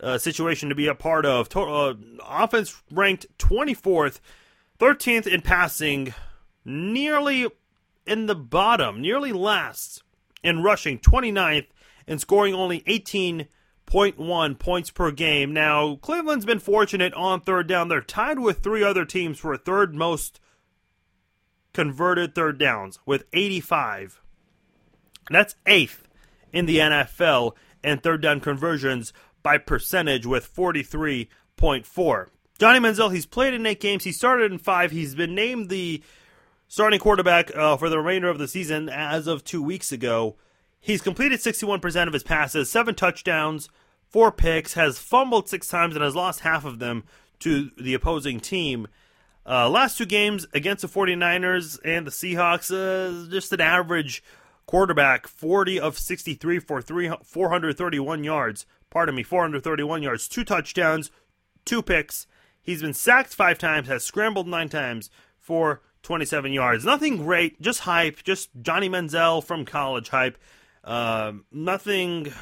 uh, situation to be a part of. Total, uh, offense ranked 24th, 13th in passing, nearly in the bottom, nearly last in rushing, 29th, and scoring only 18.1 points per game. Now, Cleveland's been fortunate on third down. They're tied with three other teams for third most converted third downs with 85. That's eighth in the NFL and third down conversions by percentage with 43.4. Johnny Manziel, he's played in eight games. He started in five. He's been named the starting quarterback uh, for the remainder of the season as of two weeks ago. He's completed 61% of his passes, seven touchdowns, four picks, has fumbled six times, and has lost half of them to the opposing team. Uh, last two games against the 49ers and the Seahawks, uh, just an average quarterback, 40 of 63 for 3, 431 yards, pardon me, 431 yards, two touchdowns, two picks. He's been sacked five times, has scrambled nine times for 27 yards. Nothing great, just hype, just Johnny Manziel from college hype. Uh, nothing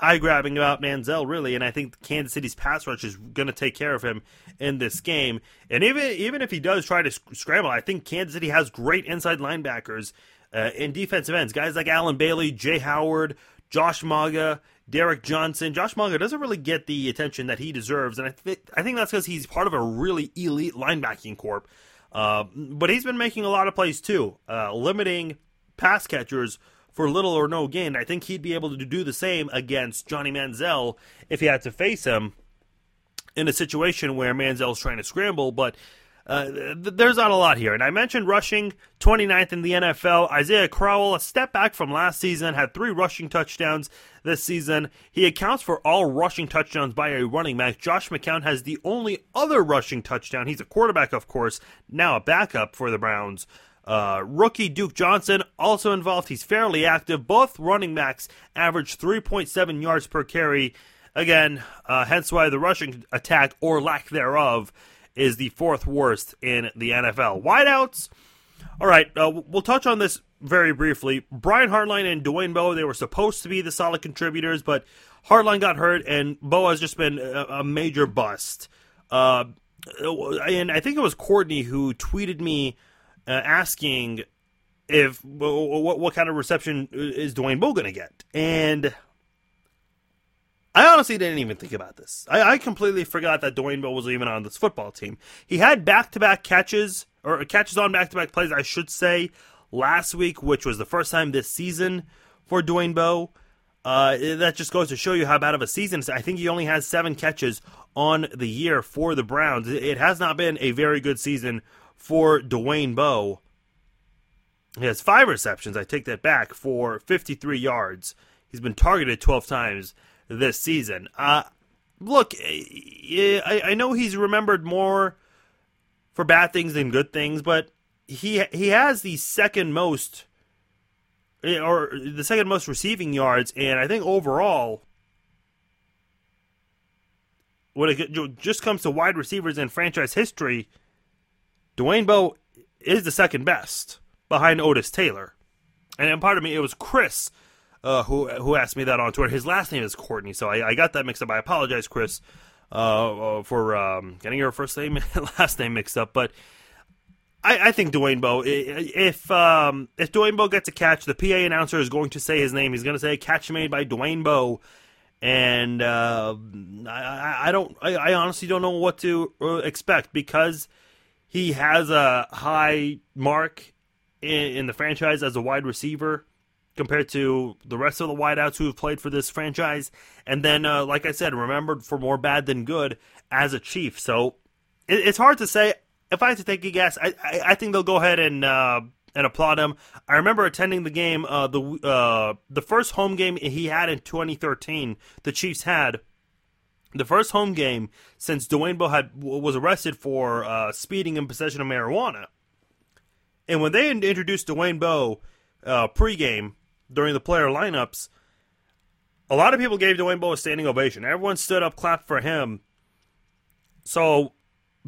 eye grabbing about Manziel, really, and I think Kansas City's pass rush is going to take care of him in this game. And even even if he does try to scramble, I think Kansas City has great inside linebackers uh, in defensive ends, guys like Allen Bailey, Jaye Howard, Josh Mauga, Derrick Johnson. Josh Mauga doesn't really get the attention that he deserves, and I, th- I think that's because he's part of a really elite linebacking corp. Uh, but he's been making a lot of plays too, uh, limiting pass catchers for little or no gain. I think he'd be able to do the same against Johnny Manziel if he had to face him in a situation where Manziel's trying to scramble, but uh, th- there's not a lot here. And I mentioned rushing 29th in the NFL. Isaiah Crowell, a step back from last season, had three rushing touchdowns this season. He accounts for all rushing touchdowns by a running back. Josh McCown has the only other rushing touchdown. He's a quarterback, of course, now a backup for the Browns. Uh, rookie Duke Johnson also involved. He's fairly active. Both running backs average 3.7 yards per carry. Again, uh, hence why the rushing attack or lack thereof is the fourth worst in the NFL. Wideouts. All right, uh, we'll touch on this very briefly. Brian Hartline and Dwayne Bowe, they were supposed to be the solid contributors, but Hartline got hurt, and Bowe has just been a, a major bust. Uh, and I think it was Courtney who tweeted me uh, asking if what, what kind of reception is Dwayne Bowe going to get, and I honestly didn't even think about this. I, I completely forgot that Dwayne Bowe was even on this football team. He had back to back catches, or catches on back to back plays, I should say, last week, which was the first time this season for Dwayne Bowe. Uh, that just goes to show you how bad of a season. I think he only has seven catches on the year for the Browns. It has not been a very good season for Dwayne Bowe. He has five receptions. I take that back for 53 yards. He's been targeted 12 times this season. Uh, look, eh, eh, I, I know he's remembered more for bad things than good things, but he he has the second most eh, or the second most receiving yards, and I think overall, when it just comes to wide receivers in franchise history, Dwayne Bowe is the second best behind Otis Taylor. And part of me, it was Chris uh, who who asked me that on Twitter. His last name is Courtney, so I, I got that mixed up. I apologize, Chris, uh, uh for um, getting your first name and *laughs* last name mixed up. But I, I think Dwayne Bowe, if um, if Dwayne Bowe gets a catch, the PA announcer is going to say his name. He's going to say "catch made by Dwayne Bowe," and uh, I, I don't, I, I honestly don't know what to uh, expect because he has a high mark in, in the franchise as a wide receiver compared to the rest of the wideouts who have played for this franchise. And then, uh, like I said, remembered for more bad than good as a Chief. So it, it's hard to say. If I had to take a guess, I, I, I think they'll go ahead and uh, and applaud him. I remember attending the game, uh, the uh, the first home game he had in 2013. The Chiefs had the first home game since Dwayne Bowe had was arrested for uh, speeding in possession of marijuana. And when they introduced Dwayne Bowe uh, pregame during the player lineups, a lot of people gave Dwayne Bowe a standing ovation. Everyone stood up, clapped for him. So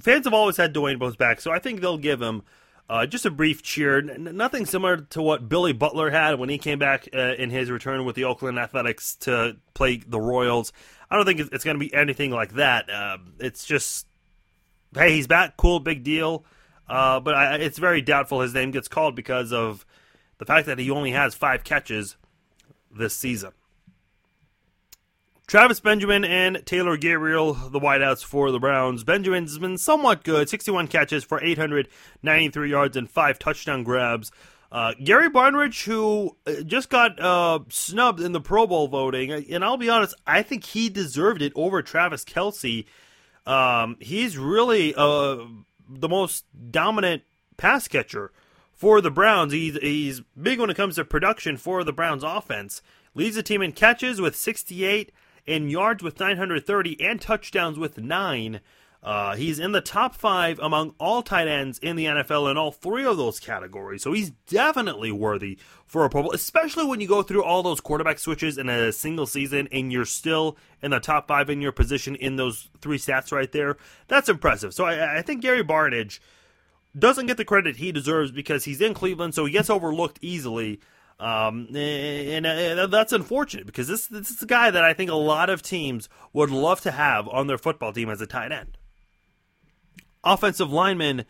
fans have always had Dwayne Bowe's back, so I think they'll give him uh, just a brief cheer. N- nothing similar to what Billy Butler had when he came back uh, in his return with the Oakland Athletics to play the Royals. I don't think it's, going to be anything like that. Uh, it's just, hey, he's back, cool, big deal. Uh, but I, it's very doubtful his name gets called because of the fact that he only has five catches this season. Travis Benjamin and Taylor Gabriel, the wideouts for the Browns. Benjamin's been somewhat good 61 catches for 893 yards and five touchdown grabs. Uh, Gary Barnidge, who uh, just got uh, snubbed in the Pro Bowl voting, and I'll be honest, I think he deserved it over Travis Kelce. Um, he's really uh, the most dominant pass catcher for the Browns. He's, he's big when it comes to production for the Browns offense. Leads the team in catches with 68, in yards with 930, and touchdowns with 9. Uh, he's in the top five among all tight ends in the NFL in all three of those categories. So he's definitely worthy for a Pro Bowl, especially when you go through all those quarterback switches in a single season and you're still in the top five in your position in those three stats right there. That's impressive. So I, I think Gary Barnidge doesn't get the credit he deserves because he's in Cleveland, so he gets overlooked easily. Um, and, and, that's unfortunate because this, this is a guy that I think a lot of teams would love to have on their football team as a tight end. Offensive lineman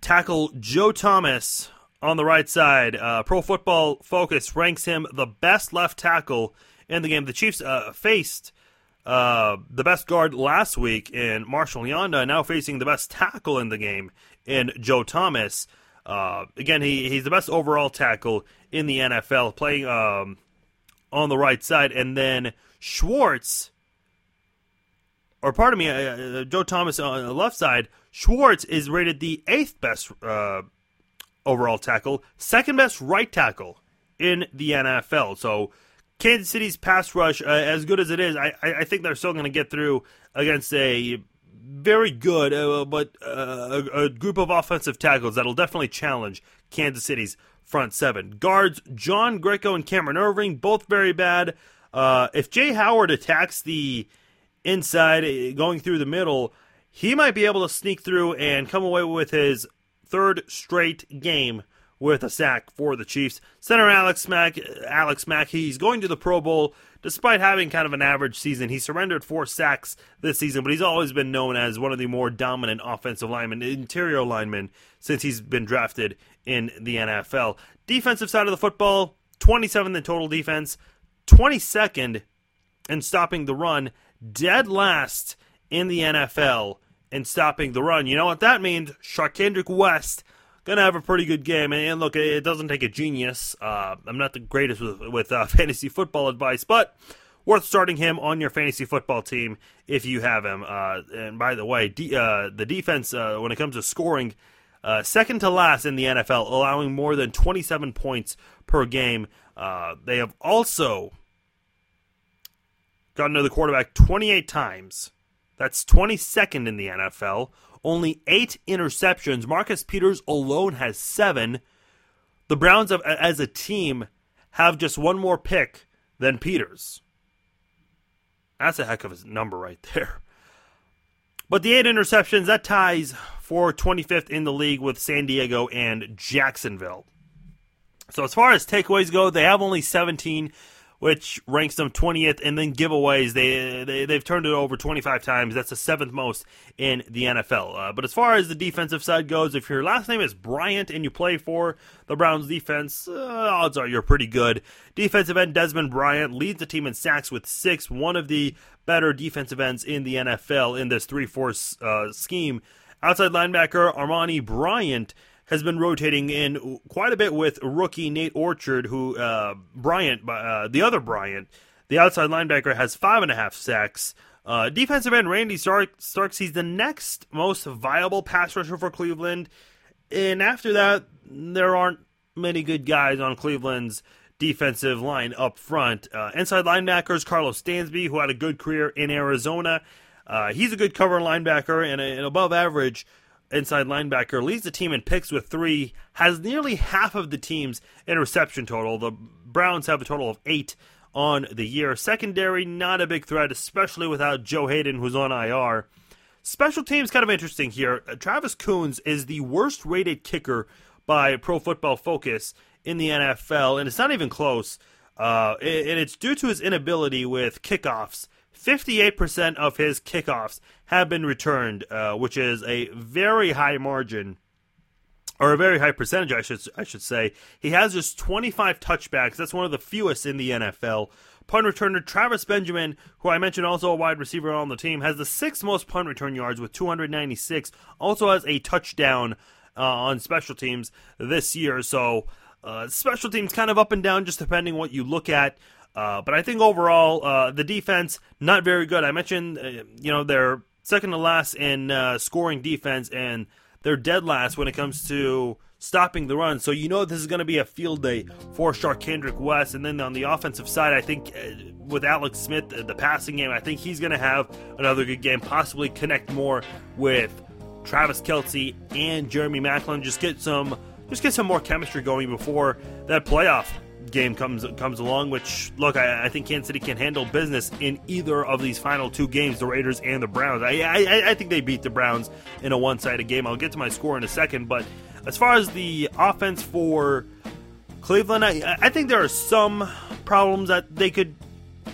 tackle Joe Thomas on the right side. Uh, Pro Football Focus ranks him the best left tackle in the game. The Chiefs uh, faced uh, the best guard last week in Marshall Yanda, now facing the best tackle in the game in Joe Thomas. Uh, again, he, he's the best overall tackle in the NFL, playing um, on the right side. And then Schwartz, or pardon me, uh, uh Joe Thomas on the left side, Schwartz is rated the eighth best uh, overall tackle, second best right tackle in the NFL. So Kansas City's pass rush, uh, as good as it is, I, I think they're still going to get through against a very good, uh, but uh, a, a, group of offensive tackles that'll definitely challenge Kansas City's front seven. Guards, John Greco and Cameron Erving, both very bad. Uh, if Jaye Howard attacks the inside, uh, going through the middle, he might be able to sneak through and come away with his third straight game with a sack for the Chiefs. Center Alex Mack, Alex Mack, he's going to the Pro Bowl despite having kind of an average season. He surrendered four sacks this season, but he's always been known as one of the more dominant offensive linemen, interior linemen, since he's been drafted in the NFL. Defensive side of the football, 27th in total defense, 22nd in stopping the run, dead last in the NFL in stopping the run. You know what that means? Charcandrick West gonna have a pretty good game. And look, it doesn't take a genius. Uh, I'm not the greatest with, with uh, *laughs* fantasy football advice, but worth starting him on your fantasy football team if you have him. Uh, and by the way, de- uh, the defense uh, when it comes to scoring, uh, second to last in the NFL, allowing more than 27 points per game. they have also gotten to the quarterback 28 times. That's 22nd in the NFL. Only eight interceptions. Marcus Peters alone has seven. The Browns, have, as a team, have just one more pick than Peters. That's a heck of a number right there. But the eight interceptions, that ties for 25th in the league with San Diego and Jacksonville. So as far as takeaways go, they have only 17 which ranks them 20th, and then giveaways. They, they they've turned it over 25 times. That's the seventh most in the NFL. Uh, but as far as the defensive side goes, if your last name is Bryant and you play for the Browns defense, uh, odds are you're pretty good. Defensive end Desmond Bryant leads the team in sacks with six, one of the better defensive ends in the NFL in this 3 4 uh, scheme. Outside linebacker Armonty Bryant has been rotating in quite a bit with rookie Nate Orchard, who uh, Bryant, uh, the other Bryant, the outside linebacker, has five and a half sacks. Uh, defensive end Randy Stark- Starks, he's the next most viable pass rusher for Cleveland. And after that, there aren't many good guys on Cleveland's defensive line up front. Uh, inside linebackers Karlos Dansby, who had a good career in Arizona. Uh, he's a good cover linebacker and an above average inside linebacker, leads the team in picks with three, has nearly half of the team's interception total. The Browns have a total of eight on the year. Secondary, not a big threat, especially without Joe Haden, who's on IR. Special teams, kind of interesting here. Uh, Travis Coons is the worst rated kicker by Pro Football Focus in the NFL, and it's not even close. Uh, and it's due to his inability with kickoffs 58% of his kickoffs have been returned, uh, which is a very high margin or a very high percentage, I should I should say. He has just 25 touchbacks. That's one of the fewest in the NFL. Punt returner Travis Benjamin, who I mentioned also a wide receiver on the team, has the sixth most punt return yards with 296. Also has a touchdown uh, on special teams this year. So uh, special teams kind of up and down, just depending what you look at. Uh, but I think overall, uh, the defense not very good. I mentioned, uh, you know, they're second to last in uh, scoring defense, and they're dead last when it comes to stopping the run. So you know this is going to be a field day for kendrick West. And then on the offensive side, I think uh, with Alex Smith, the passing game, I think he's going to have another good game. Possibly connect more with Travis Kelce and Jeremy Maclin. Just get some, just get some more chemistry going before that playoff game comes comes along. Which look, I, I, think Kansas City can handle business in either of these final two games, the Raiders and the Browns. I I, I think they beat the Browns in a one sided game. I'll get to my score in a second, but as far as the offense for Cleveland, I, I think there are some problems that they could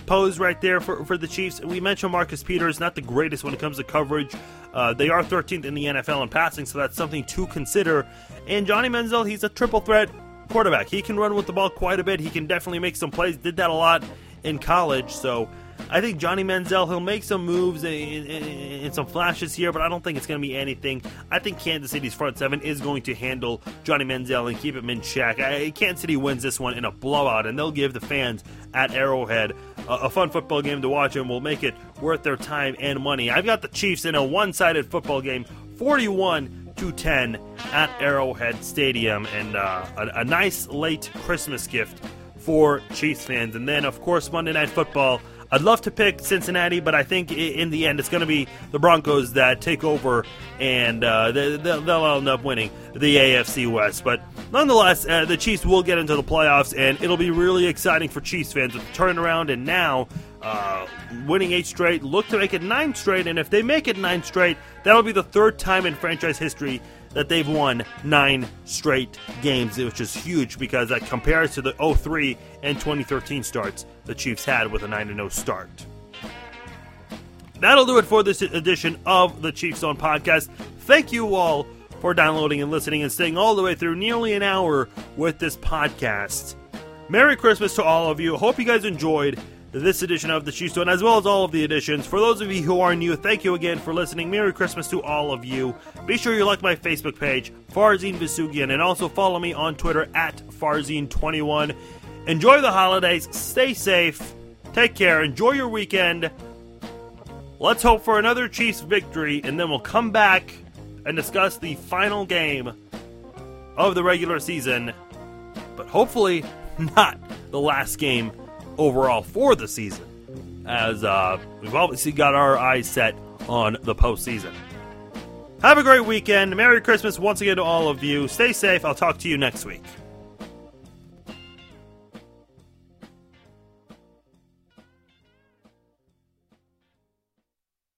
pose right there for, for the Chiefs. We mentioned Marcus Peters, not the greatest when it comes to coverage. Uh, they are 13th in the NFL in passing, so that's something to consider. And Johnny Manziel, he's a triple threat quarterback. He can run with the ball quite a bit. He can definitely make some plays. Did that a lot in college. So I think Johnny Manziel, he'll make some moves and, some flashes here, but I don't think it's going to be anything. I think Kansas City's front seven is going to handle Johnny Manziel and keep him in check. I, Kansas City wins this one in a blowout, and they'll give the fans at Arrowhead a, a fun football game to watch and will make it worth their time and money. I've got the Chiefs in a one sided football game, 41 to 10 at Arrowhead Stadium, and uh, a, a nice late Christmas gift for Chiefs fans. And then, of course, Monday Night Football. I'd love to pick Cincinnati, but I think in the end it's going to be the Broncos that take over, and uh, they'll, they'll end up winning the AFC West. But nonetheless, uh, the Chiefs will get into the playoffs, and it'll be really exciting for Chiefs fans with the turnaround. And now, uh, winning eight straight, look to make it nine straight. And if they make it nine straight, that'll be the third time in franchise history that they've won nine straight games, which is huge because that compares to the 03 and 2013 starts the Chiefs had with a 9 0 start. That'll do it for this edition of the Chiefs Zone podcast. Thank you all for downloading and listening and staying all the way through nearly an hour with this podcast. Merry Christmas to all of you. Hope you guys enjoyed this edition of the Chiefs Zone, as well as all of the editions. For those of you who are new, thank you again for listening. Merry Christmas to all of you. Be sure you like my Facebook page, Farzin Vousoughian, and also follow me on Twitter at Farzine21. Enjoy the holidays, stay safe, take care, enjoy your weekend. Let's hope for another Chiefs victory, and then we'll come back and discuss the final game of the regular season, but hopefully *laughs* not the last game overall for the season, as uh, we've obviously got our eyes set on the postseason. Have a great weekend. Merry Christmas once again to all of you. Stay safe. I'll talk to you next week.